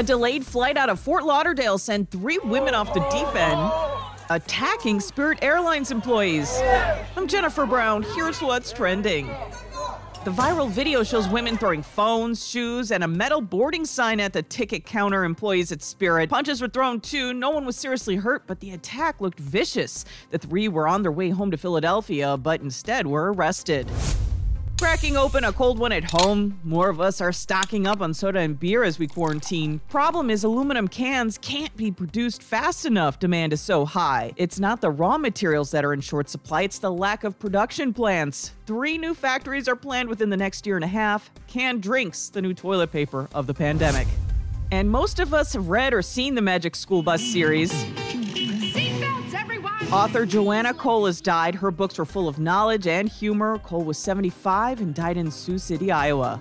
A delayed flight out of Fort Lauderdale sent three women off the deep end, attacking Spirit Airlines employees. I'm Jennifer Brown. Here's what's trending. The viral video shows women throwing phones, shoes, and a metal boarding sign at the ticket counter employees at Spirit. Punches were thrown too. No one was seriously hurt, but the attack looked vicious. The three were on their way home to Philadelphia, but instead were arrested. Cracking open a cold one at home. More of us are stocking up on soda and beer as we quarantine. Problem is, aluminum cans can't be produced fast enough. Demand is so high. It's not the raw materials that are in short supply, it's the lack of production plants. Three new factories are planned within the next year and a half. Canned drinks, the new toilet paper of the pandemic. And most of us have read or seen the Magic School Bus series. Author Joanna Cole has died. Her books were full of knowledge and humor. Cole was 75 and died in Sioux City, Iowa.